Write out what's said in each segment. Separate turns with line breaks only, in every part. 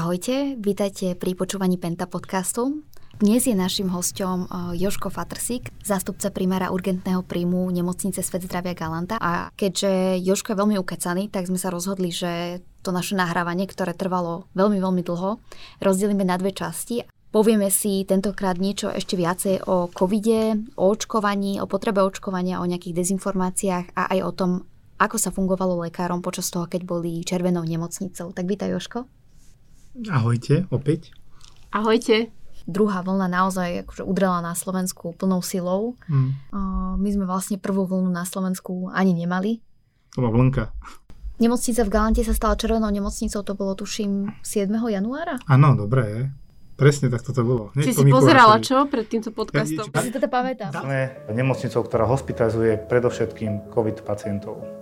Ahojte, vítajte pri počúvaní Penta podcastu. Dnes je našim hostom eh, Joško Fatrsík, zástupca primára urgentného príjmu nemocnice Svet zdravia Galanta. A keďže Joško je veľmi ukecaný, tak sme sa rozhodli, že to naše nahrávanie, ktoré trvalo veľmi, veľmi dlho, rozdelíme na dve časti. Povieme si tentokrát niečo ešte viacej o covide, o očkovaní, o potrebe očkovania, o nejakých dezinformáciách a aj o tom, ako sa fungovalo lekárom počas toho, keď boli červenou nemocnicou. Tak vítaj Joško.
Ahojte, opäť.
Ahojte
druhá vlna naozaj akože udrela na Slovensku plnou silou. Mm. My sme vlastne prvú vlnu na Slovensku ani nemali.
To má vlnka.
Nemocnica v Galante sa stala červenou nemocnicou, to bolo tuším 7. januára?
Áno, dobré je. Presne tak toto bolo.
Nie, si si pozerala čo pred týmto podcastom?
Ja, ja si to pamätám.
Sme nemocnicou, ktorá hospitalizuje predovšetkým COVID pacientov.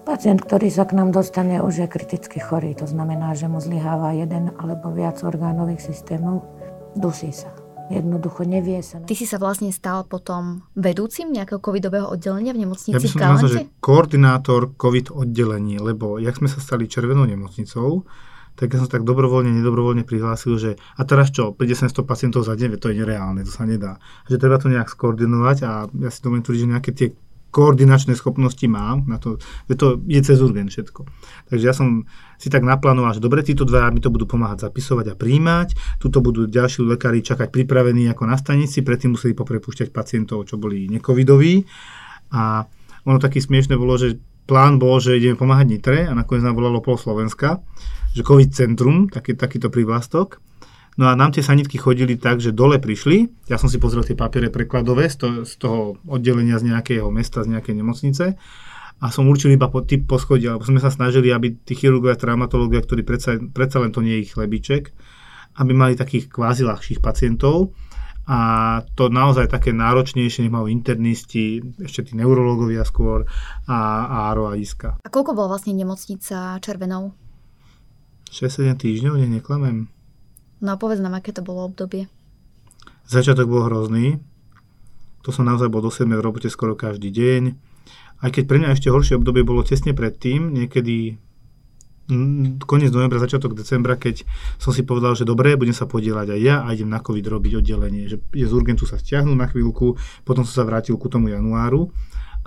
Pacient, ktorý sa k nám dostane, už je kriticky chorý. To znamená, že mu zlyháva jeden alebo viac orgánových systémov dusí sa. Jednoducho nevie sa.
Ty si sa vlastne stal potom vedúcim nejakého covidového oddelenia v nemocnici
ja by som
v Nazval,
že koordinátor covid oddelení, lebo jak sme sa stali červenou nemocnicou, tak ja som tak dobrovoľne, nedobrovoľne prihlásil, že a teraz čo, príde 100 pacientov za deň, to je nereálne, to sa nedá. Že treba to nejak skoordinovať a ja si dovolím tvrdiť, že nejaké tie koordinačné schopnosti mám, na to, že to je cez urgent všetko. Takže ja som si tak naplánoval, že dobre, títo dva mi to budú pomáhať zapisovať a príjmať, tuto budú ďalší lekári čakať pripravení ako na stanici, predtým museli poprepúšťať pacientov, čo boli necovidoví. A ono taký smiešne bolo, že plán bol, že ideme pomáhať Nitre a nakoniec nám volalo pol Slovenska, že COVID centrum, taký, takýto prívlastok. No a nám tie sanitky chodili tak, že dole prišli, ja som si pozrel tie papiere prekladové z, to, z toho oddelenia z nejakého mesta, z nejakej nemocnice a som určil iba po, typ poschodia, lebo sme sa snažili, aby tí chirurgovia, traumatológia, ktorí predsa, predsa len to nie je ich chlebiček, aby mali takých kvázi ľahších pacientov a to naozaj také náročnejšie, nech majú internisti, ešte tí neurológovia skôr a, a Áro a Iska.
A koľko bola vlastne nemocnica červenou?
6-7 týždňov, nech neklamem.
No a povedz nám, aké to bolo obdobie.
Začiatok bol hrozný. To som naozaj bol do 7 v robote skoro každý deň. Aj keď pre mňa ešte horšie obdobie bolo tesne predtým, niekedy koniec novembra, začiatok decembra, keď som si povedal, že dobre, budem sa podielať aj ja a idem na COVID robiť oddelenie. Že z urgentu sa stiahnuť na chvíľku, potom som sa vrátil ku tomu januáru.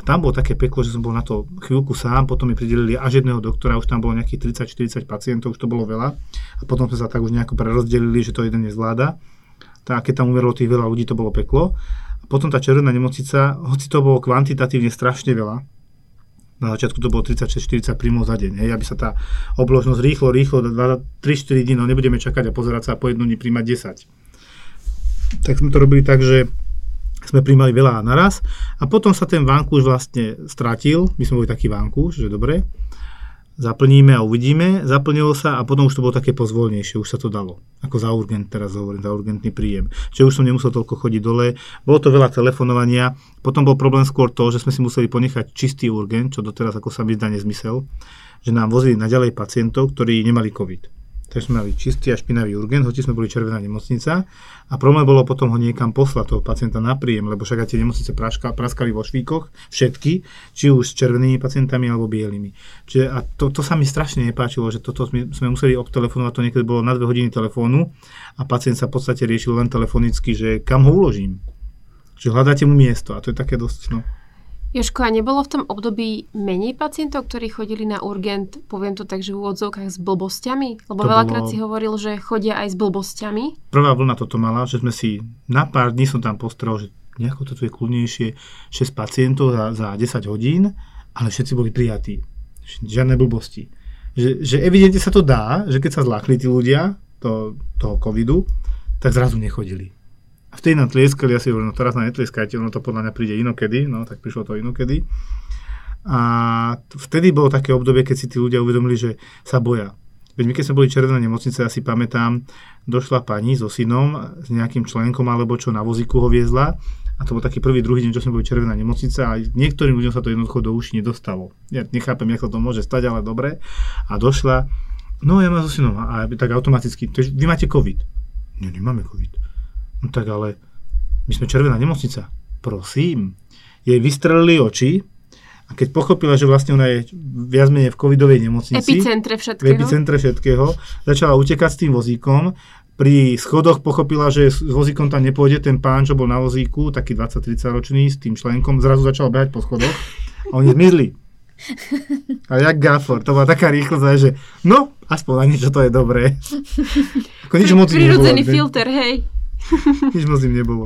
Tam bolo také peklo, že som bol na to chvíľku sám, potom mi pridelili až jedného doktora, už tam bolo nejakých 30-40 pacientov, už to bolo veľa. A potom sme sa tak už nejako prerozdelili, že to jeden nezvláda. Tak keď tam umerlo tých veľa ľudí, to bolo peklo. A potom tá červená nemocnica, hoci to bolo kvantitatívne strašne veľa, na začiatku to bolo 36-40 príjmov za deň, hej, aby sa tá obložnosť rýchlo, rýchlo, 3-4 dní, no nebudeme čakať a pozerať sa a po jednu dní príjmať 10. Tak sme to robili tak, že sme príjmali veľa naraz a potom sa ten vankúš vlastne stratil, my sme boli taký vankúš, že dobre, zaplníme a uvidíme, zaplnilo sa a potom už to bolo také pozvolnejšie, už sa to dalo, ako za urgent, teraz hovorím, za urgentný príjem. Čiže už som nemusel toľko chodiť dole, bolo to veľa telefonovania, potom bol problém skôr to, že sme si museli ponechať čistý urgent, čo doteraz ako sa mi zdá nezmysel, že nám vozili naďalej pacientov, ktorí nemali COVID. Takže sme mali čistý a špinavý urgent, hoci sme boli červená nemocnica. A problém bolo potom ho niekam poslať toho pacienta na príjem, lebo však aj tie nemocnice praška, praskali vo švíkoch, všetky, či už s červenými pacientami alebo bielými. Čiže a to, to sa mi strašne nepáčilo, že toto sme, sme museli obtelefonovať, to niekedy bolo na dve hodiny telefónu a pacient sa v podstate riešil len telefonicky, že kam ho uložím. Že hľadáte mu miesto a to je také dosť, no,
Joško, a nebolo v tom období menej pacientov, ktorí chodili na urgent, poviem to tak, že v úvodzovkách s blbosťami? Lebo to veľakrát bolo... si hovoril, že chodia aj s blbosťami.
Prvá vlna toto mala, že sme si na pár dní som tam postrel, že nejako to tu je kľudnejšie, 6 pacientov za, za 10 hodín, ale všetci boli prijatí. Žiadne blbosti. Že, že evidentne sa to dá, že keď sa zlákli tí ľudia to, toho covidu, tak zrazu nechodili. A vtedy nám tlieskali, ja si hovorím, no teraz nám netlieskajte, ono to podľa mňa príde inokedy, no tak prišlo to inokedy. A vtedy bolo také obdobie, keď si tí ľudia uvedomili, že sa boja. Veď my keď sme boli červená nemocnice, ja si pamätám, došla pani so synom, s nejakým členkom alebo čo na vozíku ho viezla a to bol taký prvý, druhý deň, čo sme boli červená nemocnica a niektorým ľuďom sa to jednoducho do uší nedostalo. Ja nechápem, ako to môže stať, ale dobre. A došla, no ja mám so synom a tak automaticky, to, vy máte COVID. Nie, nemáme COVID. No tak ale my sme červená nemocnica. Prosím. Jej vystrelili oči a keď pochopila, že vlastne ona je viac menej v covidovej nemocnici,
epicentre všetkého,
v epicentre všetkého začala utekať s tým vozíkom. Pri schodoch pochopila, že s vozíkom tam nepôjde ten pán, čo bol na vozíku, taký 20-30 ročný, s tým členkom, zrazu začal behať po schodoch a oni zmizli. A jak gafor, to bola taká rýchlosť, že no, aspoň na niečo to je dobré.
Ako nič moc Prirodzený filter, hej.
Nič moc im nebolo.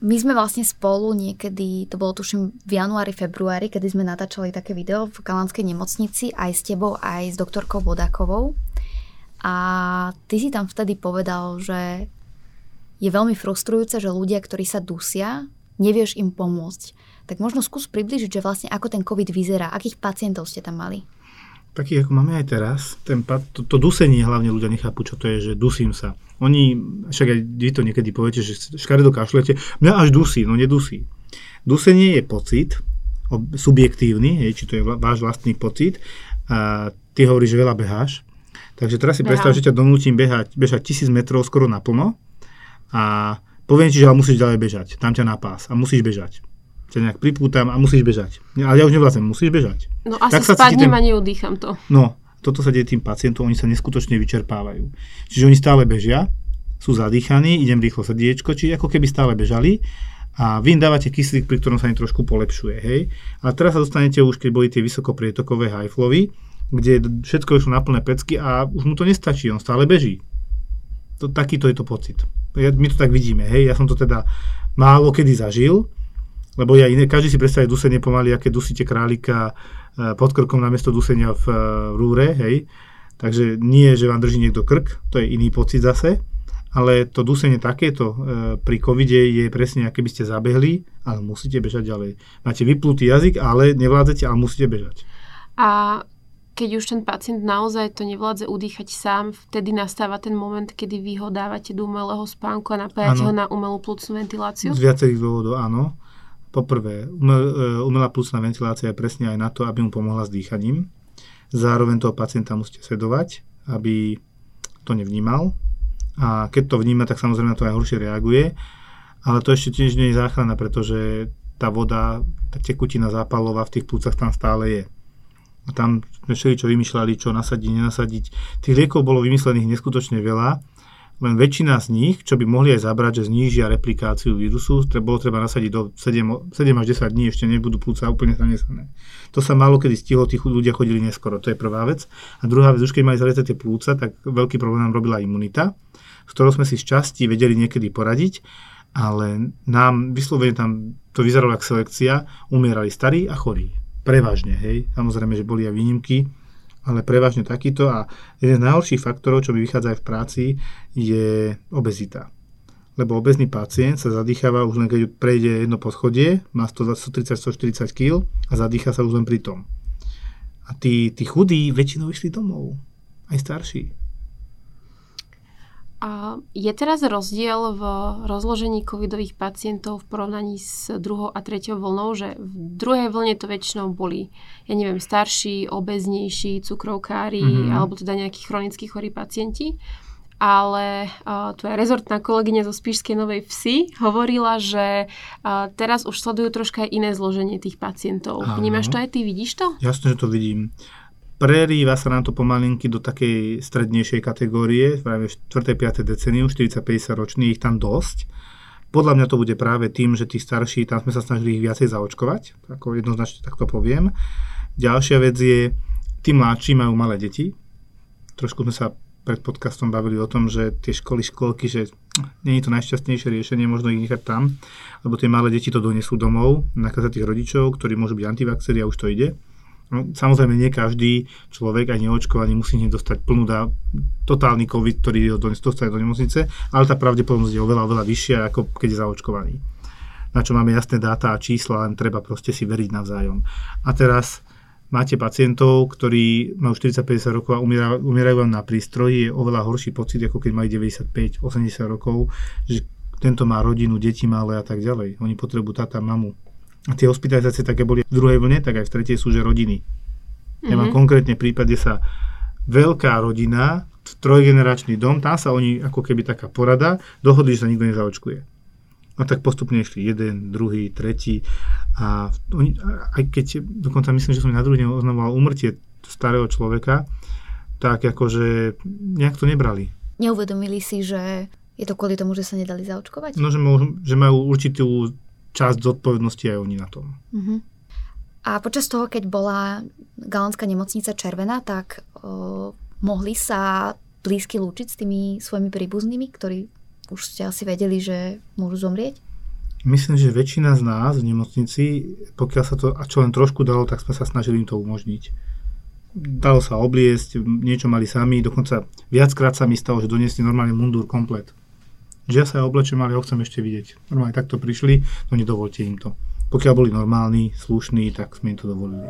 My sme vlastne spolu niekedy, to bolo tuším v januári, februári, kedy sme natáčali také video v Kalanskej nemocnici aj s tebou, aj s doktorkou Vodákovou. A ty si tam vtedy povedal, že je veľmi frustrujúce, že ľudia, ktorí sa dusia, nevieš im pomôcť. Tak možno skús približiť, že vlastne ako ten COVID vyzerá, akých pacientov ste tam mali?
Takých, ako máme aj teraz. Ten, to, to dusenie hlavne ľudia nechápu, čo to je, že dusím sa. Oni, však aj vy to niekedy poviete, že škaredo kašlete, mňa až dusí, no nedusí. Dusenie je pocit, subjektívny, hej, či to je váš vlastný pocit. A ty hovoríš, že veľa beháš. Takže teraz si Behám. predstav, že ťa donútim behať, bežať tisíc metrov skoro naplno a poviem ti, že ale musíš ďalej bežať. Tam ťa na pás a musíš bežať. Ťa nejak pripútam a musíš bežať. Ale ja už nevlázem, musíš bežať.
No asi tak spadnem ten... a neudýcham to.
No, toto sa deje tým pacientom, oni sa neskutočne vyčerpávajú. Čiže oni stále bežia, sú zadýchaní, idem rýchlo srdiečko, čiže ako keby stále bežali a vy im dávate kyslík, pri ktorom sa im trošku polepšuje. Hej? A teraz sa dostanete už, keď boli tie vysokoprietokové hajflovy, kde všetko išlo na plné pecky a už mu to nestačí, on stále beží. To, takýto je to pocit. Ja, my to tak vidíme, hej, ja som to teda málo kedy zažil, lebo ja iné, každý si predstaví dusenie pomaly, aké dusíte králika e, pod krkom namiesto dusenia v e, rúre, hej. Takže nie, že vám drží niekto krk, to je iný pocit zase, ale to dusenie takéto e, pri covide je presne, aké by ste zabehli, ale musíte bežať ďalej. Máte vyplutý jazyk, ale nevládzete, ale musíte bežať.
A keď už ten pacient naozaj to nevládze udýchať sám, vtedy nastáva ten moment, kedy vy ho dávate do umelého spánku a napájate ho na umelú plúcnú ventiláciu?
Z viacerých dôvodov, áno. Poprvé, e, umelá plusná ventilácia je presne aj na to, aby mu pomohla s dýchaním. Zároveň toho pacienta musíte sledovať, aby to nevnímal. A keď to vníma, tak samozrejme na to aj horšie reaguje. Ale to ešte tiež nie je záchrana, pretože tá voda, tá tekutina zápalová v tých plúcach tam stále je. A tam sme všeli, čo vymýšľali, čo nasadiť, nenasadiť. Tých liekov bolo vymyslených neskutočne veľa len väčšina z nich, čo by mohli aj zabrať, že znížia replikáciu vírusu, bolo treba nasadiť do 7, 7 až 10 dní, ešte nebudú plúca úplne zanesené. To sa málo kedy stihlo, tí ľudia chodili neskoro, to je prvá vec. A druhá vec, už keď mali zareté tie plúca, tak veľký problém nám robila imunita, s ktorou sme si z časti vedeli niekedy poradiť, ale nám vyslovene tam to vyzeralo ako selekcia, umierali starí a chorí. Prevažne, hej. Samozrejme, že boli aj výnimky, ale prevažne takýto a jeden z najhorších faktorov, čo mi vychádza aj v práci, je obezita. Lebo obezný pacient sa zadýcháva už len keď prejde jedno poschodie, má 130-140 kg a zadýcha sa už len pri tom. A tí, tí chudí väčšinou išli domov. Aj starší.
A je teraz rozdiel v rozložení covidových pacientov v porovnaní s druhou a treťou vlnou, že v druhej vlne to väčšinou boli, ja neviem, starší, obeznejší, cukrovkári mm-hmm. alebo teda nejakí chronicky chorí pacienti. Ale uh, tu rezortná kolegyňa zo Spíšskej Novej Vsi hovorila, že uh, teraz už sledujú troška iné zloženie tých pacientov. Áno. Vnímaš to aj ty, vidíš to?
Jasne, že to vidím prerýva sa nám to pomalinky do takej strednejšej kategórie, práve 4. 5. decenium, 40-50 roční, ich tam dosť. Podľa mňa to bude práve tým, že tí starší, tam sme sa snažili ich viacej zaočkovať, ako jednoznačne takto poviem. Ďalšia vec je, tí mladší majú malé deti. Trošku sme sa pred podcastom bavili o tom, že tie školy, školky, že nie je to najšťastnejšie riešenie, možno ich nechať tam, lebo tie malé deti to donesú domov, nakazať tých rodičov, ktorí môžu byť antivaxeri a už to ide. No, samozrejme, nie každý človek, aj neočkovaný, musí hneď dostať plnú dá, totálny COVID, ktorý ho dostane do nemocnice, ale tá pravdepodobnosť je oveľa, oveľa vyššia, ako keď je zaočkovaný. Na čo máme jasné dáta a čísla, len treba proste si veriť navzájom. A teraz máte pacientov, ktorí majú 40-50 rokov a umierajú, umierajú vám na prístroji, je oveľa horší pocit, ako keď majú 95-80 rokov, že tento má rodinu, deti malé a tak ďalej. Oni potrebujú táta, mamu, a tie hospitalizácie také boli v druhej vlne, tak aj v tretej sú, že rodiny. Ja mám mm-hmm. konkrétne prípad, kde sa veľká rodina, trojgeneračný dom, tam sa oni ako keby taká porada, dohodli, že sa nikto nezaočkuje. No tak postupne išli jeden, druhý, tretí a oni, aj keď dokonca myslím, že som na druhý deň oznamoval umrtie starého človeka, tak akože nejak to nebrali.
Neuvedomili si, že je to kvôli tomu, že sa nedali zaočkovať?
No, že, majú, že majú určitú časť zodpovednosti aj oni na tom.
Uh-huh. A počas toho, keď bola Galantská nemocnica červená, tak o, mohli sa blízky lúčiť s tými svojimi príbuznými, ktorí už ste asi vedeli, že môžu zomrieť?
Myslím, že väčšina z nás v nemocnici, pokiaľ sa to a čo len trošku dalo, tak sme sa snažili im to umožniť. Dalo sa obliesť, niečo mali sami, dokonca viackrát sa mi stalo, že doniesli normálne mundúr komplet. Že ja sa aj oblečem, ale ho chcem ešte vidieť. Normálne takto prišli, no nedovolte im to. Pokiaľ boli normálni, slušní, tak sme im to dovolili.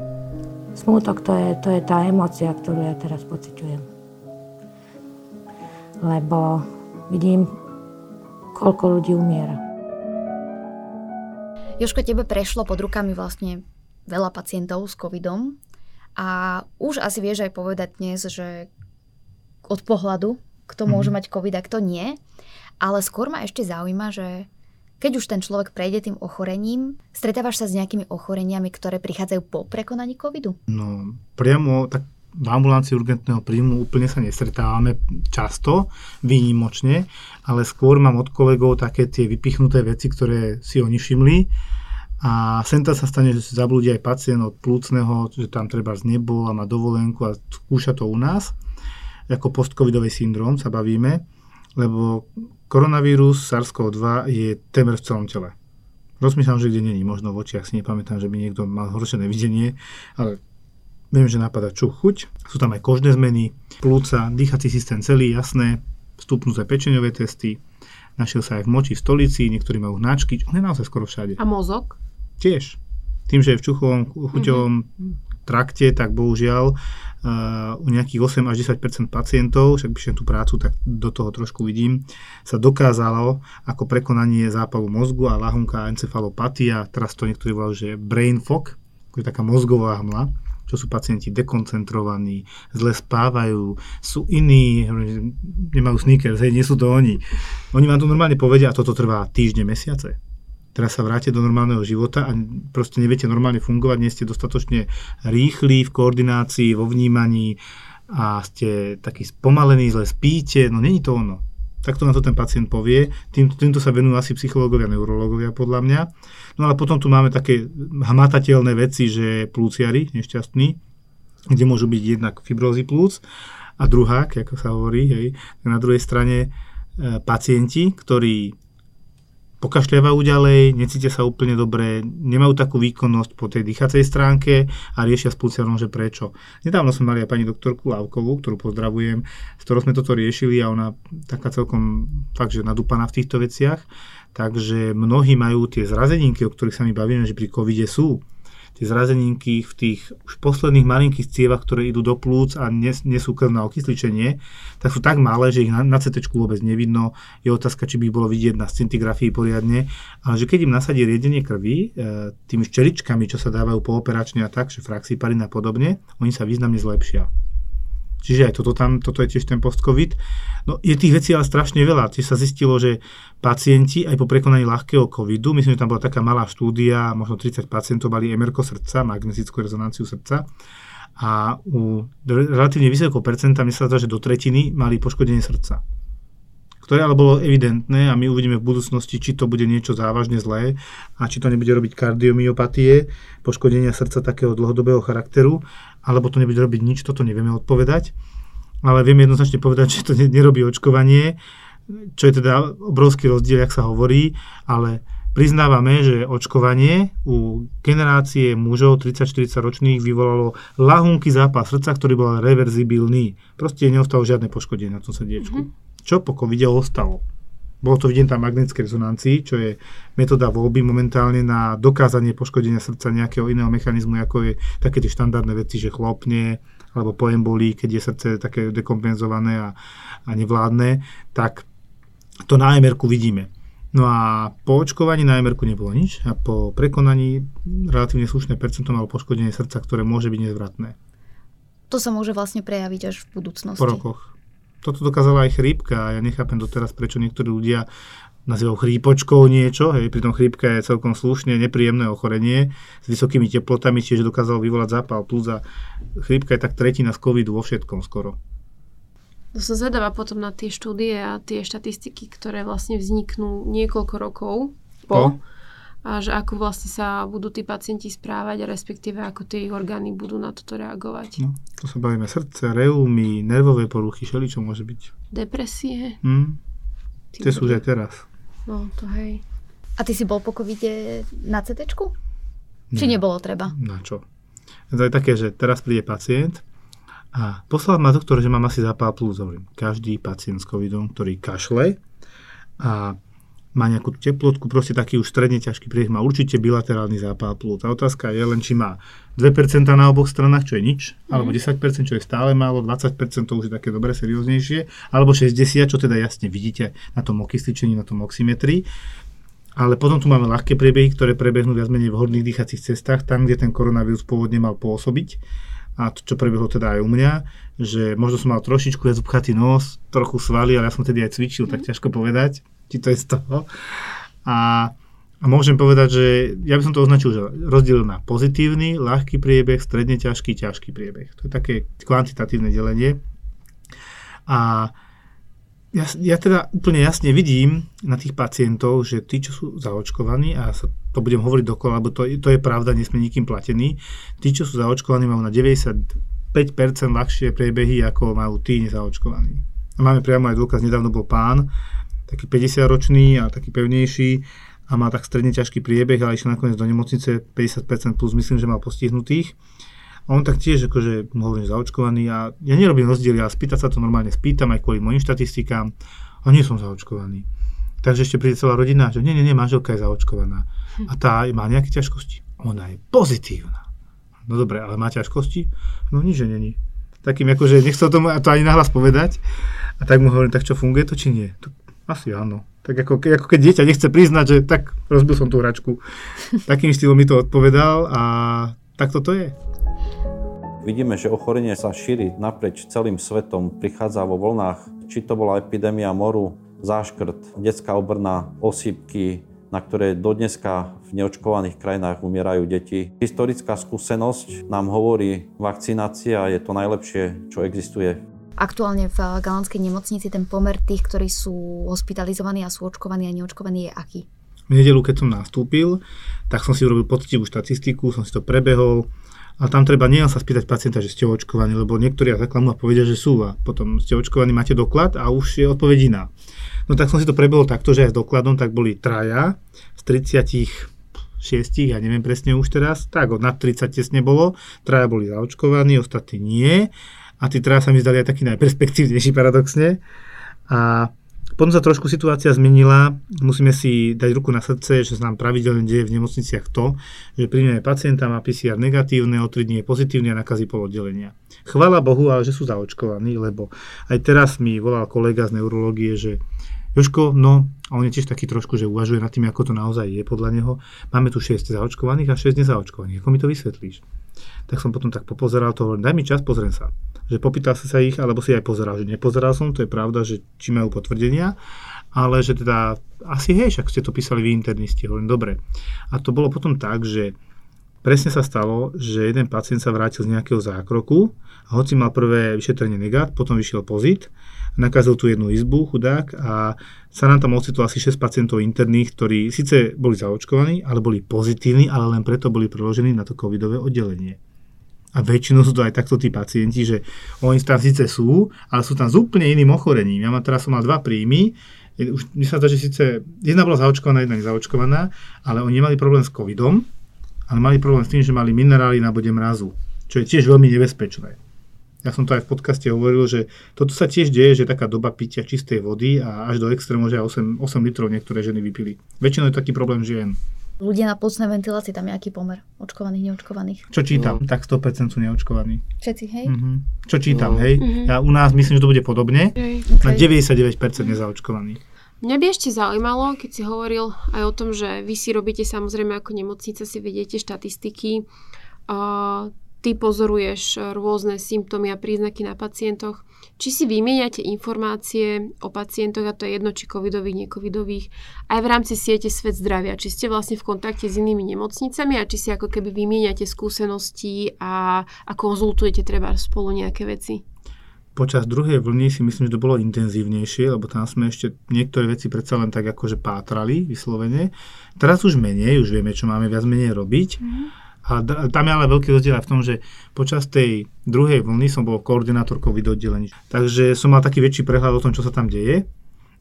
Smútok to je, to je tá emocia, ktorú ja teraz pociťujem. Lebo vidím, koľko ľudí umiera.
Joško, tebe prešlo pod rukami vlastne veľa pacientov s covidom a už asi vieš aj povedať dnes, že od pohľadu, kto mm-hmm. môže mať covid a kto nie, ale skôr ma ešte zaujíma, že keď už ten človek prejde tým ochorením, stretávaš sa s nejakými ochoreniami, ktoré prichádzajú po prekonaní covidu?
No, priamo tak v ambulancii urgentného príjmu úplne sa nestretávame často, výnimočne, ale skôr mám od kolegov také tie vypichnuté veci, ktoré si oni všimli a sem sa stane, že si zablúdi aj pacient od plúcneho, že tam treba z nebol a má dovolenku a skúša to u nás. Ako postcovidový syndrom sa bavíme, lebo koronavírus SARS-CoV-2 je temer v celom tele. Rozmýšľam, že kde není, možno v očiach si nepamätám, že by niekto mal horšené videnie, ale viem, že napadá čuch, chuť. Sú tam aj kožné zmeny, plúca, dýchací systém celý, jasné, vstupnuté pečeňové testy, našiel sa aj v moči v stolici, niektorí majú hnačky, on je naozaj skoro všade.
A mozog?
Tiež. Tým, že je v čuchovom, chuťovom mm-hmm. Trakte, tak bohužiaľ uh, u nejakých 8 až 10% pacientov, však píšem tú prácu, tak do toho trošku vidím, sa dokázalo ako prekonanie zápalu mozgu a lahunka encefalopatia, teraz to niektorí volajú, že brain fog, je taká mozgová hmla, čo sú pacienti dekoncentrovaní, zle spávajú, sú iní, nemajú sneakers, hej, nie sú to oni. Oni vám to normálne povedia a toto trvá týždne, mesiace teraz sa vráte do normálneho života a proste neviete normálne fungovať, nie ste dostatočne rýchli v koordinácii, vo vnímaní a ste taký spomalení, zle spíte, no není to ono. Takto na to ten pacient povie, týmto, týmto sa venujú asi psychológovia, neurológovia podľa mňa. No ale potom tu máme také hmatateľné veci, že plúciari nešťastní, kde môžu byť jednak fibrózy plúc a druhá, ako sa hovorí, hej, na druhej strane e, pacienti, ktorí pokašľavajú ďalej, necítia sa úplne dobre, nemajú takú výkonnosť po tej dýchacej stránke a riešia s pulciarom, že prečo. Nedávno sme mali aj pani doktorku Lavkovú, ktorú pozdravujem, s ktorou sme toto riešili a ona taká celkom fakt, že nadúpaná v týchto veciach. Takže mnohí majú tie zrazeninky, o ktorých sa mi bavíme, že pri covide sú tie zrazeninky v tých už posledných malinkých cievach, ktoré idú do plúc a nes, nesú krv na okysličenie, tak sú tak malé, že ich na, na CT vôbec nevidno. Je otázka, či by ich bolo vidieť na scintigrafii poriadne, ale že keď im nasadí riedenie krvi e, tými ščeričkami, čo sa dávajú pooperačne a tak, že fraxiparin a podobne, oni sa významne zlepšia. Čiže aj toto tam, toto je tiež ten post-covid. No je tých vecí ale strašne veľa. Tiež sa zistilo, že pacienti aj po prekonaní ľahkého covidu, myslím, že tam bola taká malá štúdia, možno 30 pacientov mali MRK srdca, magnetickú rezonanciu srdca a u relatívne vysokého percenta, myslím sa, že do tretiny mali poškodenie srdca ktoré ale bolo evidentné a my uvidíme v budúcnosti, či to bude niečo závažne zlé a či to nebude robiť kardiomyopatie, poškodenia srdca takého dlhodobého charakteru, alebo to nebude robiť nič, toto nevieme odpovedať. Ale vieme jednoznačne povedať, že to nerobí očkovanie, čo je teda obrovský rozdiel, jak sa hovorí, ale priznávame, že očkovanie u generácie mužov 30-40 ročných vyvolalo lahunky zápas srdca, ktorý bol reverzibilný. Proste neostalo žiadne poškodenie na tom srdiečku. Mm-hmm čo po covide ostalo. Bolo to vidieť na magnetickej rezonancii, čo je metóda voľby momentálne na dokázanie poškodenia srdca nejakého iného mechanizmu, ako je také tie štandardné veci, že chlopne, alebo poembolí, keď je srdce také dekompenzované a, a nevládne, tak to na mr vidíme. No a po očkovaní na mr nebolo nič a po prekonaní relatívne slušné percento malo poškodenie srdca, ktoré môže byť nezvratné.
To sa môže vlastne prejaviť až v budúcnosti.
Po rokoch toto dokázala aj chrípka a ja nechápem doteraz, prečo niektorí ľudia nazývajú chrípočkou niečo, hej, pritom chrípka je celkom slušne nepríjemné ochorenie s vysokými teplotami, čiže dokázalo vyvolať zápal plus a chrípka je tak tretina z covidu vo všetkom skoro.
To som zvedavá potom na tie štúdie a tie štatistiky, ktoré vlastne vzniknú niekoľko rokov po, po? A že ako vlastne sa budú tí pacienti správať a respektíve ako tie ich orgány budú na toto reagovať.
No, to sa bavíme srdce, reumy, nervové poruchy, čo môže byť.
Depresie.
Hm. Tie sú už aj teraz.
No, to hej.
A ty si bol po covide na CT? Či nebolo treba?
Na čo? To je také, že teraz príde pacient a poslal ma doktor, že mám asi zápal plus. Hovorím, každý pacient s covidom, ktorý kašle a má nejakú teplotku, proste taký už stredne ťažký priebeh, má určite bilaterálny zápal plúc. A otázka je len, či má 2% na oboch stranách, čo je nič, mm. alebo 10%, čo je stále málo, 20% to už je také dobre, serióznejšie, alebo 60%, čo teda jasne vidíte na tom okysličení, na tom oximetrii. Ale potom tu máme ľahké priebehy, ktoré prebehnú viac menej v horných dýchacích cestách, tam, kde ten koronavírus pôvodne mal pôsobiť. A to, čo prebehlo teda aj u mňa, že možno som mal trošičku viac upchatý nos, trochu svaly, ale ja som tedy aj cvičil, mm. tak ťažko povedať či to je z toho. A, a môžem povedať, že ja by som to označil, že rozdiel na pozitívny, ľahký priebeh, stredne ťažký, ťažký priebeh. To je také kvantitatívne delenie. A ja, ja teda úplne jasne vidím na tých pacientov, že tí, čo sú zaočkovaní, a sa to budem hovoriť dokola, lebo to, to je pravda, nie sme nikým platení, tí, čo sú zaočkovaní, majú na 95% ľahšie priebehy, ako majú tí nezaočkovaní. A máme priamo aj dôkaz, nedávno bol pán, taký 50-ročný a taký pevnejší a má tak stredne ťažký priebeh, ale išiel nakoniec do nemocnice 50% plus, myslím, že mal postihnutých. A on tak tiež akože hovorím zaočkovaný a ja nerobím rozdiel, ja spýtať sa to normálne spýtam aj kvôli mojim štatistikám a nie som zaočkovaný. Takže ešte príde celá rodina, že nie, nie, nie, manželka je zaočkovaná. A tá má nejaké ťažkosti. Ona je pozitívna. No dobre, ale má ťažkosti? No nič, že není. Takým akože nechcel to, to ani nahlas povedať. A tak mu hovorím, tak čo funguje to, či nie? To asi áno. Tak ako, ako keď dieťa nechce priznať, že tak rozbil som tú hračku. Takým štýlom mi to odpovedal a tak toto je.
Vidíme, že ochorenie sa šíri naprieč celým svetom, prichádza vo vlnách, či to bola epidémia moru, záškrt, detská obrna, osýpky, na ktoré dodneska v neočkovaných krajinách umierajú deti. Historická skúsenosť nám hovorí, vakcinácia je to najlepšie, čo existuje
Aktuálne v Galanskej nemocnici ten pomer tých, ktorí sú hospitalizovaní a sú očkovaní a neočkovaní je aký?
V nedelu, keď som nastúpil, tak som si urobil poctivú štatistiku, som si to prebehol a tam treba nielen sa spýtať pacienta, že ste očkovaní, lebo niektorí zaklamú a povedia, že sú a potom ste očkovaní, máte doklad a už je odpoveď iná. No tak som si to prebehol takto, že aj s dokladom, tak boli traja z 36, ja neviem presne už teraz, tak od nad 30 tesne bolo, traja boli zaočkovaní, ostatní nie a tí traja sa mi zdali aj taký najperspektívnejší paradoxne. A potom sa trošku situácia zmenila, musíme si dať ruku na srdce, že sa nám pravidelne deje v nemocniciach to, že príjmeme pacienta, má PCR negatívne, o 3 dní je pozitívne a nakazí pol oddelenia. Chvala Bohu, ale že sú zaočkovaní, lebo aj teraz mi volal kolega z neurológie, že Joško, no, a on je tiež taký trošku, že uvažuje nad tým, ako to naozaj je podľa neho. Máme tu 6 zaočkovaných a 6 nezaočkovaných. Ako mi to vysvetlíš? Tak som potom tak popozeral to, hovorím, daj mi čas, pozriem sa. Že popýtal si sa ich, alebo si aj pozeral, že nepozeral som, to je pravda, že či majú potvrdenia, ale že teda asi hej, ak ste to písali vy internisti, hovorím, dobre. A to bolo potom tak, že presne sa stalo, že jeden pacient sa vrátil z nejakého zákroku a hoci mal prvé vyšetrenie negát, potom vyšiel pozit nakazil tú jednu izbu, chudák, a sa nám tam ocitlo asi 6 pacientov interných, ktorí síce boli zaočkovaní, ale boli pozitívni, ale len preto boli preložení na to covidové oddelenie. A väčšinou sú to aj takto tí pacienti, že oni tam síce sú, ale sú tam s úplne iným ochorením. Ja mám teraz som mal dva príjmy, už mi sa zdá, že síce jedna bola zaočkovaná, jedna nezaočkovaná, ale oni nemali problém s covidom, ale mali problém s tým, že mali minerály na bode mrazu, čo je tiež veľmi nebezpečné ja som to aj v podcaste hovoril, že toto sa tiež deje, že taká doba pitia čistej vody a až do extrému, že 8, 8 litrov niektoré ženy vypili. Väčšinou je taký problém žien.
Ľudia na pulsnej ventilácii, tam je aký pomer? Očkovaných, neočkovaných?
Čo čítam, no. tak 100% sú neočkovaní.
Všetci, hej?
Mm-hmm. Čo čítam, no. hej? Mm-hmm. Ja u nás myslím, že to bude podobne. Okay. Na 99% nezaočkovaní.
Mňa by ešte zaujímalo, keď si hovoril aj o tom, že vy si robíte samozrejme ako nemocnica, si vedete štatistiky. Uh, ty pozoruješ rôzne symptómy a príznaky na pacientoch, či si vymieňate informácie o pacientoch, a to je jedno, či covidových, necovidových, aj v rámci siete Svet zdravia, či ste vlastne v kontakte s inými nemocnicami a či si ako keby vymieňate skúsenosti a, a konzultujete treba spolu nejaké veci.
Počas druhej vlny si myslím, že to bolo intenzívnejšie, lebo tam sme ešte niektoré veci predsa len tak akože pátrali vyslovene. Teraz už menej, už vieme, čo máme viac menej robiť. Mm-hmm a tam je ale veľký rozdiel aj v tom, že počas tej druhej vlny som bol koordinátor COVID. Takže som mal taký väčší prehľad o tom, čo sa tam deje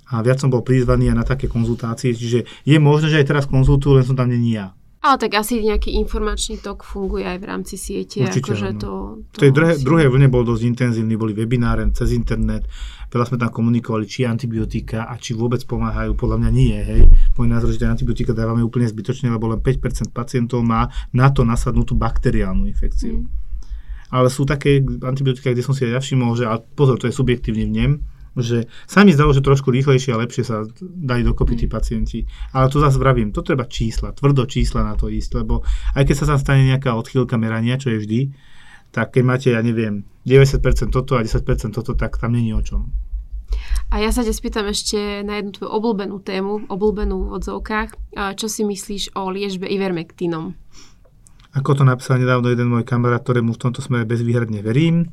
a viac som bol prizvaný aj na také konzultácie, čiže je možné, že aj teraz konzultujú, len som tam není ja.
Ale tak asi nejaký informačný tok funguje aj v rámci siete.
Určite,
akože
no.
to, to
v tej druhej, druhej vlne bol dosť intenzívny, boli webináre cez internet, veľa sme tam komunikovali, či antibiotika a či vôbec pomáhajú, podľa mňa nie, hej. Môj názor, že antibiotika dávame úplne zbytočne, lebo len 5% pacientov má na to nasadnutú bakteriálnu infekciu. Mm. Ale sú také antibiotika, kde som si aj ja všimol, že, a pozor, to je subjektívny vnem, že sa mi zdalo, že trošku rýchlejšie a lepšie sa dali dokopy tí mm. pacienti. Ale to zase vravím, to treba čísla, tvrdo čísla na to ísť, lebo aj keď sa tam stane nejaká odchýlka merania, čo je vždy, tak keď máte, ja neviem, 90% toto a 10% toto, tak tam není o čom.
A ja sa ťa spýtam ešte na jednu tvoju obľúbenú tému, obľúbenú v odzovkách. Čo si myslíš o liežbe ivermektínom?
Ako to napísal nedávno jeden môj kamarát, ktorému v tomto smere bezvýhradne verím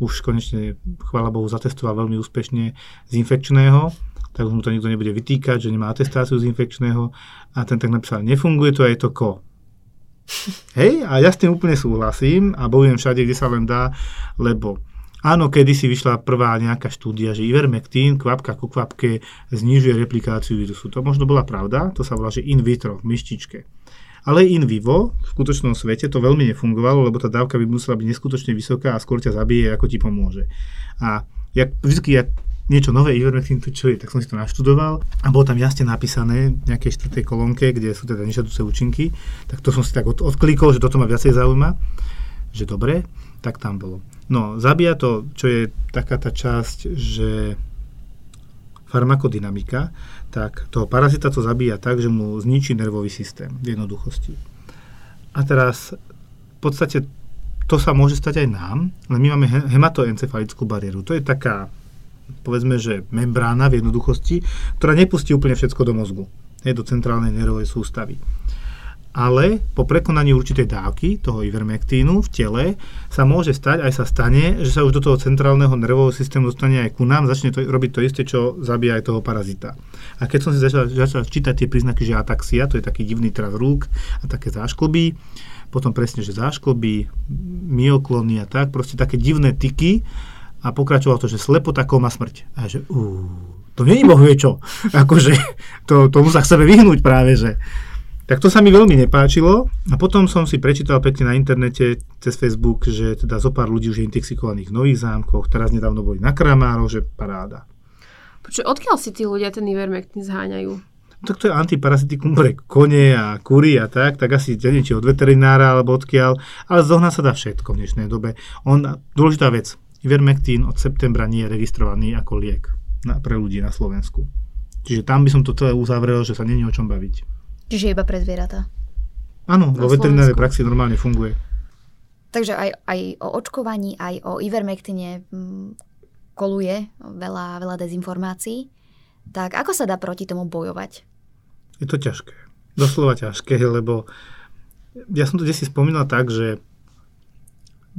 už konečne, chvála Bohu, zatestoval veľmi úspešne z infekčného, tak už mu to nikto nebude vytýkať, že nemá atestáciu z infekčného a ten tak napísal, nefunguje to a je to ko. Hej, a ja s tým úplne súhlasím a bojujem všade, kde sa len dá, lebo áno, kedy si vyšla prvá nejaká štúdia, že ivermectin, kvapka ku kvapke, znižuje replikáciu vírusu. To možno bola pravda, to sa volá, že in vitro, v myštičke. Ale in vivo, v skutočnom svete, to veľmi nefungovalo, lebo tá dávka by musela byť neskutočne vysoká a skôr ťa zabije, ako ti pomôže. A jak, vždy, ja niečo nové, ivermectin, to čo je, tak som si to naštudoval a bolo tam jasne napísané v nejakej štvrtej kolónke, kde sú teda nežiaduce účinky, tak to som si tak od, odklikol, že toto ma viacej zaujíma, že dobre, tak tam bolo. No, zabíja to, čo je taká tá časť, že farmakodynamika, tak toho parazita to zabíja tak, že mu zničí nervový systém v jednoduchosti. A teraz v podstate to sa môže stať aj nám, len my máme hematoencefalickú bariéru. To je taká, povedzme, že membrána v jednoduchosti, ktorá nepustí úplne všetko do mozgu, je do centrálnej nervovej sústavy ale po prekonaní určitej dávky toho ivermektínu v tele sa môže stať, aj sa stane, že sa už do toho centrálneho nervového systému dostane aj ku nám, začne to, robiť to isté, čo zabíja aj toho parazita. A keď som si začal, začal čítať tie príznaky, že ataxia, to je taký divný tras rúk a také zášklby, potom presne, že zášklby, myoklony a tak, proste také divné tyky a pokračovalo to, že slepota, koma, smrť. A že, ú, to je bohvie čo. Akože, to, tomu sa chceme vyhnúť práve, že tak to sa mi veľmi nepáčilo a potom som si prečítal pekne na internete cez Facebook, že teda zo pár ľudí už je intoxikovaných v Nových zámkoch, teraz nedávno boli na Kramároch, že paráda.
Počuj, odkiaľ si tí ľudia ten Ivermectin zháňajú?
Tak to je antiparazitikum pre kone a kury a tak, tak asi neviem, či od veterinára alebo odkiaľ, ale zohná sa dá všetko v dnešnej dobe. On, dôležitá vec, Ivermectin od septembra nie je registrovaný ako liek na, pre ľudí na Slovensku. Čiže tam by som to celé uzavrel, že sa není o čom baviť.
Čiže iba pre zvieratá.
Áno, vo veterinárnej praxi normálne funguje.
Takže aj, aj o očkovaní, aj o ivermektine mm, koluje veľa, veľa dezinformácií. Tak ako sa dá proti tomu bojovať?
Je to ťažké. Doslova ťažké, lebo ja som to si spomínal tak, že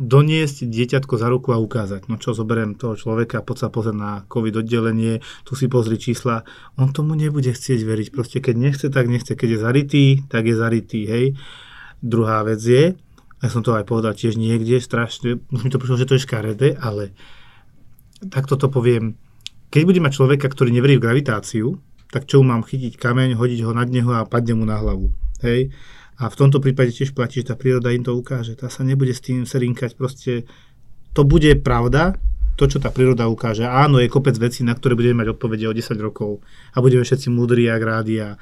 doniesť dieťatko za ruku a ukázať. No čo, zoberiem toho človeka, poď sa pozrieť na COVID oddelenie, tu si pozri čísla. On tomu nebude chcieť veriť. Proste keď nechce, tak nechce. Keď je zarytý, tak je zarytý. Hej. Druhá vec je, ja som to aj povedal tiež niekde, strašne, už mi to prišlo, že to je škaredé, ale tak toto poviem. Keď budem mať človeka, ktorý neverí v gravitáciu, tak čo mám chytiť kameň, hodiť ho nad neho a padne mu na hlavu. Hej a v tomto prípade tiež platí, že tá príroda im to ukáže. Tá sa nebude s tým serinkať. Proste to bude pravda, to, čo tá príroda ukáže. Áno, je kopec vecí, na ktoré budeme mať odpovede o 10 rokov a budeme všetci múdri a grádi. A...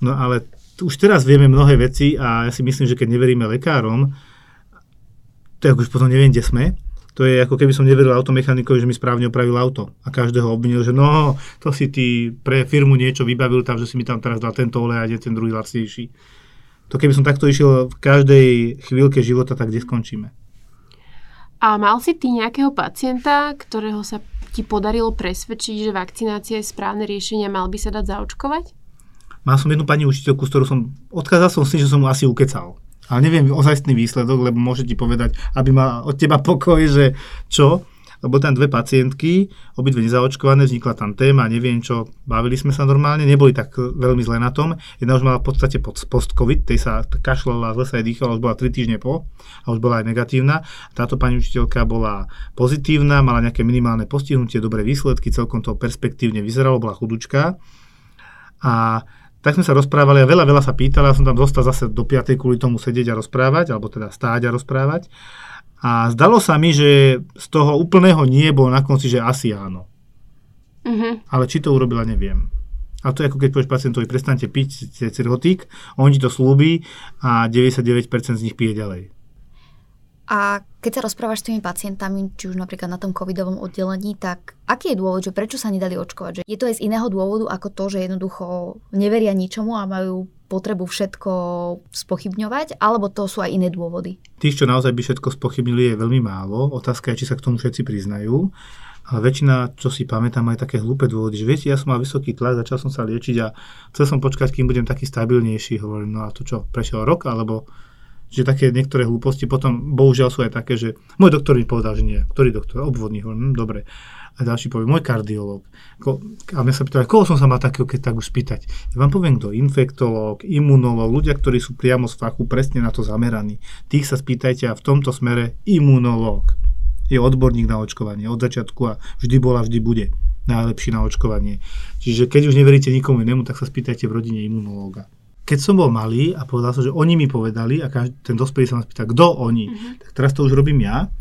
No ale už teraz vieme mnohé veci a ja si myslím, že keď neveríme lekárom, tak už potom neviem, kde sme. To je ako keby som neveril automechanikovi, že mi správne opravil auto a každého obvinil, že no, to si ty pre firmu niečo vybavil tam, že si mi tam teraz dal tento olej a ten druhý lacnejší. To keby som takto išiel v každej chvíľke života, tak kde skončíme?
A mal si ty nejakého pacienta, ktorého sa ti podarilo presvedčiť, že vakcinácia je správne riešenie a mal by sa dať zaočkovať?
Mal som jednu pani učiteľku, s ktorou som, odkázal som si, že som mu asi ukecal. Ale neviem ozajstný výsledok, lebo môže ti povedať, aby mal od teba pokoj, že čo lebo tam dve pacientky, obidve nezaočkované, vznikla tam téma, neviem čo, bavili sme sa normálne, neboli tak veľmi zle na tom. Jedna už mala v podstate post-covid, tej sa kašľala, zle sa jej dýchala, už bola 3 týždne po a už bola aj negatívna. Táto pani učiteľka bola pozitívna, mala nejaké minimálne postihnutie, dobré výsledky, celkom to perspektívne vyzeralo, bola chudučka. A tak sme sa rozprávali a veľa, veľa sa pýtala, ja som tam zostal zase do 5. kvôli tomu sedieť a rozprávať, alebo teda stáť a rozprávať. A zdalo sa mi, že z toho úplného nie bolo na konci, že asi áno. Uh-huh. Ale či to urobila, neviem. A to je ako keď povieš pacientovi, prestante piť cirhotík, on ti to slúbi a 99% z nich pije ďalej.
A keď sa rozprávaš s tými pacientami, či už napríklad na tom covidovom oddelení, tak aký je dôvod, že prečo sa nedali očkovať? Že je to aj z iného dôvodu ako to, že jednoducho neveria ničomu a majú potrebu všetko spochybňovať, alebo to sú aj iné dôvody?
Tých, čo naozaj by všetko spochybnili, je veľmi málo. Otázka je, či sa k tomu všetci priznajú. Ale väčšina, čo si pamätám, aj také hlúpe dôvody, že viete, ja som mal vysoký tlak, začal som sa liečiť a chcel som počkať, kým budem taký stabilnejší. Hovorím, no a to čo, prešiel rok, alebo že také niektoré hlúposti, potom bohužiaľ sú aj také, že môj doktor mi povedal, že nie. Ktorý doktor? Obvodný. Hovorím, hm, dobre a ďalší povie, môj kardiológ. A mňa sa pýtajú, koho som sa mal takého, keď tak už spýtať. Ja vám poviem, kto infektológ, imunológ, ľudia, ktorí sú priamo z fachu presne na to zameraní. Tých sa spýtajte a v tomto smere imunológ je odborník na očkovanie od začiatku a vždy bola, vždy bude najlepší na očkovanie. Čiže keď už neveríte nikomu inému, tak sa spýtajte v rodine imunológa. Keď som bol malý a povedal som, že oni mi povedali a každý, ten dospelý sa ma spýta, kto oni, mm-hmm. tak teraz to už robím ja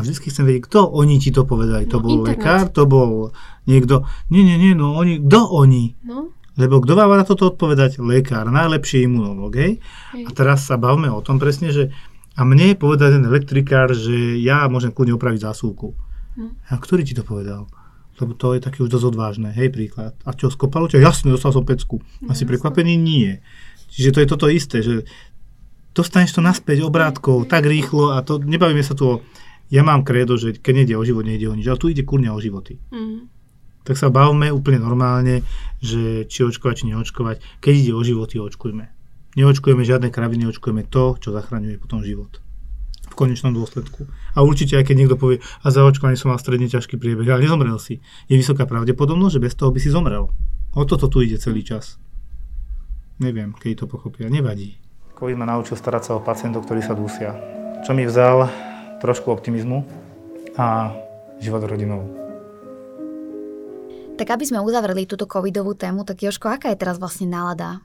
a vždy chcem vedieť, kto oni ti to povedali. No, to bol internet. lekár, to bol niekto. Nie, nie, nie, no oni, kto oni? No. Lebo kto vám na toto odpovedať? Lekár, najlepší imunológ, hej? hej. A teraz sa bavme o tom presne, že a mne povedal ten elektrikár, že ja môžem kľudne opraviť zásuvku. No. A ktorý ti to povedal? Lebo to je také už dosť odvážne. Hej, príklad. A čo, skopalo ťa? Jasne, dostal som pecku. No, Asi prekvapený? Nie. Čiže to je toto isté, že dostaneš to naspäť obrátkou tak rýchlo a to, nebavíme sa tu o ja mám kredo, že keď nejde o život, nejde o nič, ale tu ide kurňa o životy. Mm. Tak sa bavme úplne normálne, že či očkovať, či neočkovať. Keď ide o životy, očkujme. Neočkujeme žiadne kraviny, očkujeme to, čo zachraňuje potom život. V konečnom dôsledku. A určite aj keď niekto povie, a za očkovanie som mal stredne ťažký priebeh, ale nezomrel si. Je vysoká pravdepodobnosť, že bez toho by si zomrel. O toto tu ide celý čas. Neviem, keď to pochopia. Nevadí. COVID ma naučil starať sa o pacientov, ktorí sa dusia. Čo mi vzal, trošku optimizmu a život rodinou.
Tak aby sme uzavreli túto covidovú tému, tak Joško, aká je teraz vlastne nálada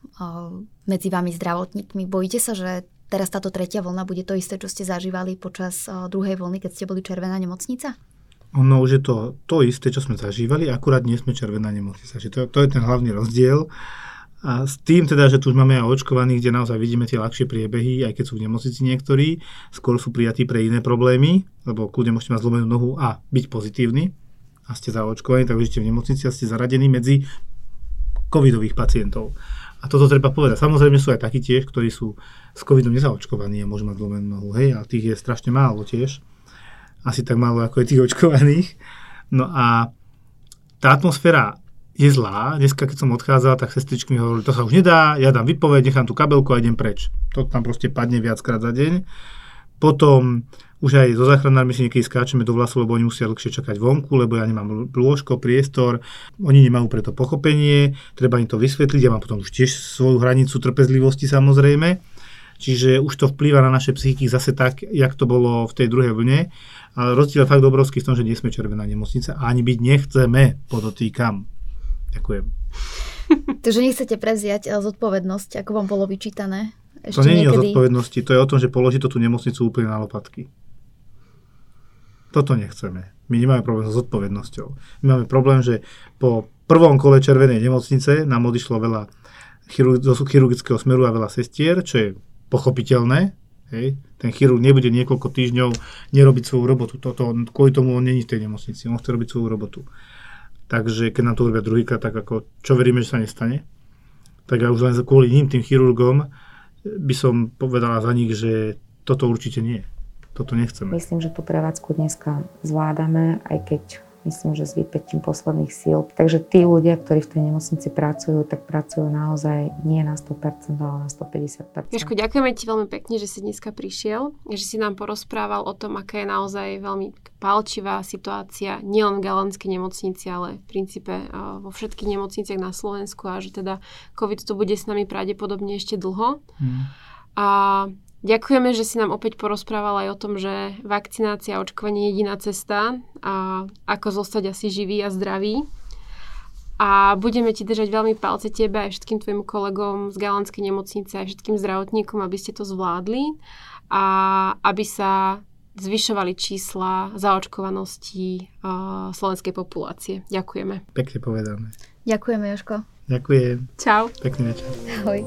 medzi vami zdravotníkmi? Bojíte sa, že teraz táto tretia vlna bude to isté, čo ste zažívali počas druhej vlny, keď ste boli červená nemocnica?
No už je to to isté, čo sme zažívali, akurát nie sme červená nemocnica. To, to je ten hlavný rozdiel. A s tým teda, že tu už máme aj očkovaných, kde naozaj vidíme tie ľahšie priebehy, aj keď sú v nemocnici niektorí, skôr sú prijatí pre iné problémy, lebo kľudne môžete mať zlomenú nohu a byť pozitívny a ste zaočkovaní, tak už ste v nemocnici a ste zaradení medzi covidových pacientov. A toto treba povedať. Samozrejme sú aj takí tiež, ktorí sú s covidom nezaočkovaní a môžu mať zlomenú nohu. Hej, a tých je strašne málo tiež. Asi tak málo ako je tých očkovaných. No a tá atmosféra je zlá. Dneska, keď som odchádzal, tak sestričky mi hovorili, to sa už nedá, ja dám vypoveď, nechám tú kabelku a idem preč. To tam proste padne viackrát za deň. Potom už aj so záchranármi si niekedy skáčeme do vlasu, lebo oni musia dlhšie čakať vonku, lebo ja nemám lôžko, priestor, oni nemajú preto pochopenie, treba im to vysvetliť, ja mám potom už tiež svoju hranicu trpezlivosti samozrejme. Čiže už to vplýva na naše psychiky zase tak, jak to bolo v tej druhej vlne. Ale rozdiel je fakt obrovský v tom, že nie sme červená nemocnica a ani byť nechceme, podotýkam. Ďakujem.
Takže nechcete prevziať eh, zodpovednosť, ako vám bolo vyčítané?
Ešte to nie je o zodpovednosti, to je o tom, že položí to tú nemocnicu úplne na lopatky. Toto nechceme. My nemáme problém s zodpovednosťou. My máme problém, že po prvom kole červenej nemocnice nám odišlo veľa chirurgického smeru a veľa sestier, čo je pochopiteľné. Hej. Ten chirurg nebude niekoľko týždňov nerobiť svoju robotu. Toto, kvôli tomu on není v tej nemocnici. On chce robiť svoju robotu. Takže keď nám to urobia druhýkrát, tak ako čo veríme, že sa nestane, tak aj už len kvôli ním, tým chirurgom, by som povedala za nich, že toto určite nie. Toto nechceme.
Myslím, že tú prevádzku dneska zvládame, aj keď myslím, že s vypätím posledných síl. Takže tí ľudia, ktorí v tej nemocnici pracujú, tak pracujú naozaj nie na 100%, ale na 150%.
Jožko, ďakujeme ti veľmi pekne, že si dneska prišiel, že si nám porozprával o tom, aká je naozaj veľmi palčivá situácia nielen v Galanskej nemocnici, ale v princípe vo všetkých nemocniciach na Slovensku a že teda COVID tu bude s nami pravdepodobne ešte dlho. Hmm. A Ďakujeme, že si nám opäť porozprával aj o tom, že vakcinácia a očkovanie je jediná cesta a ako zostať asi živý a zdravý. A budeme ti držať veľmi palce tebe aj všetkým tvojim kolegom z Galanskej nemocnice aj všetkým zdravotníkom, aby ste to zvládli a aby sa zvyšovali čísla zaočkovanosti uh, slovenskej populácie. Ďakujeme.
Pekne povedané.
Ďakujeme, Joško.
Ďakujem.
Čau.
Pekný večer.
Ahoj.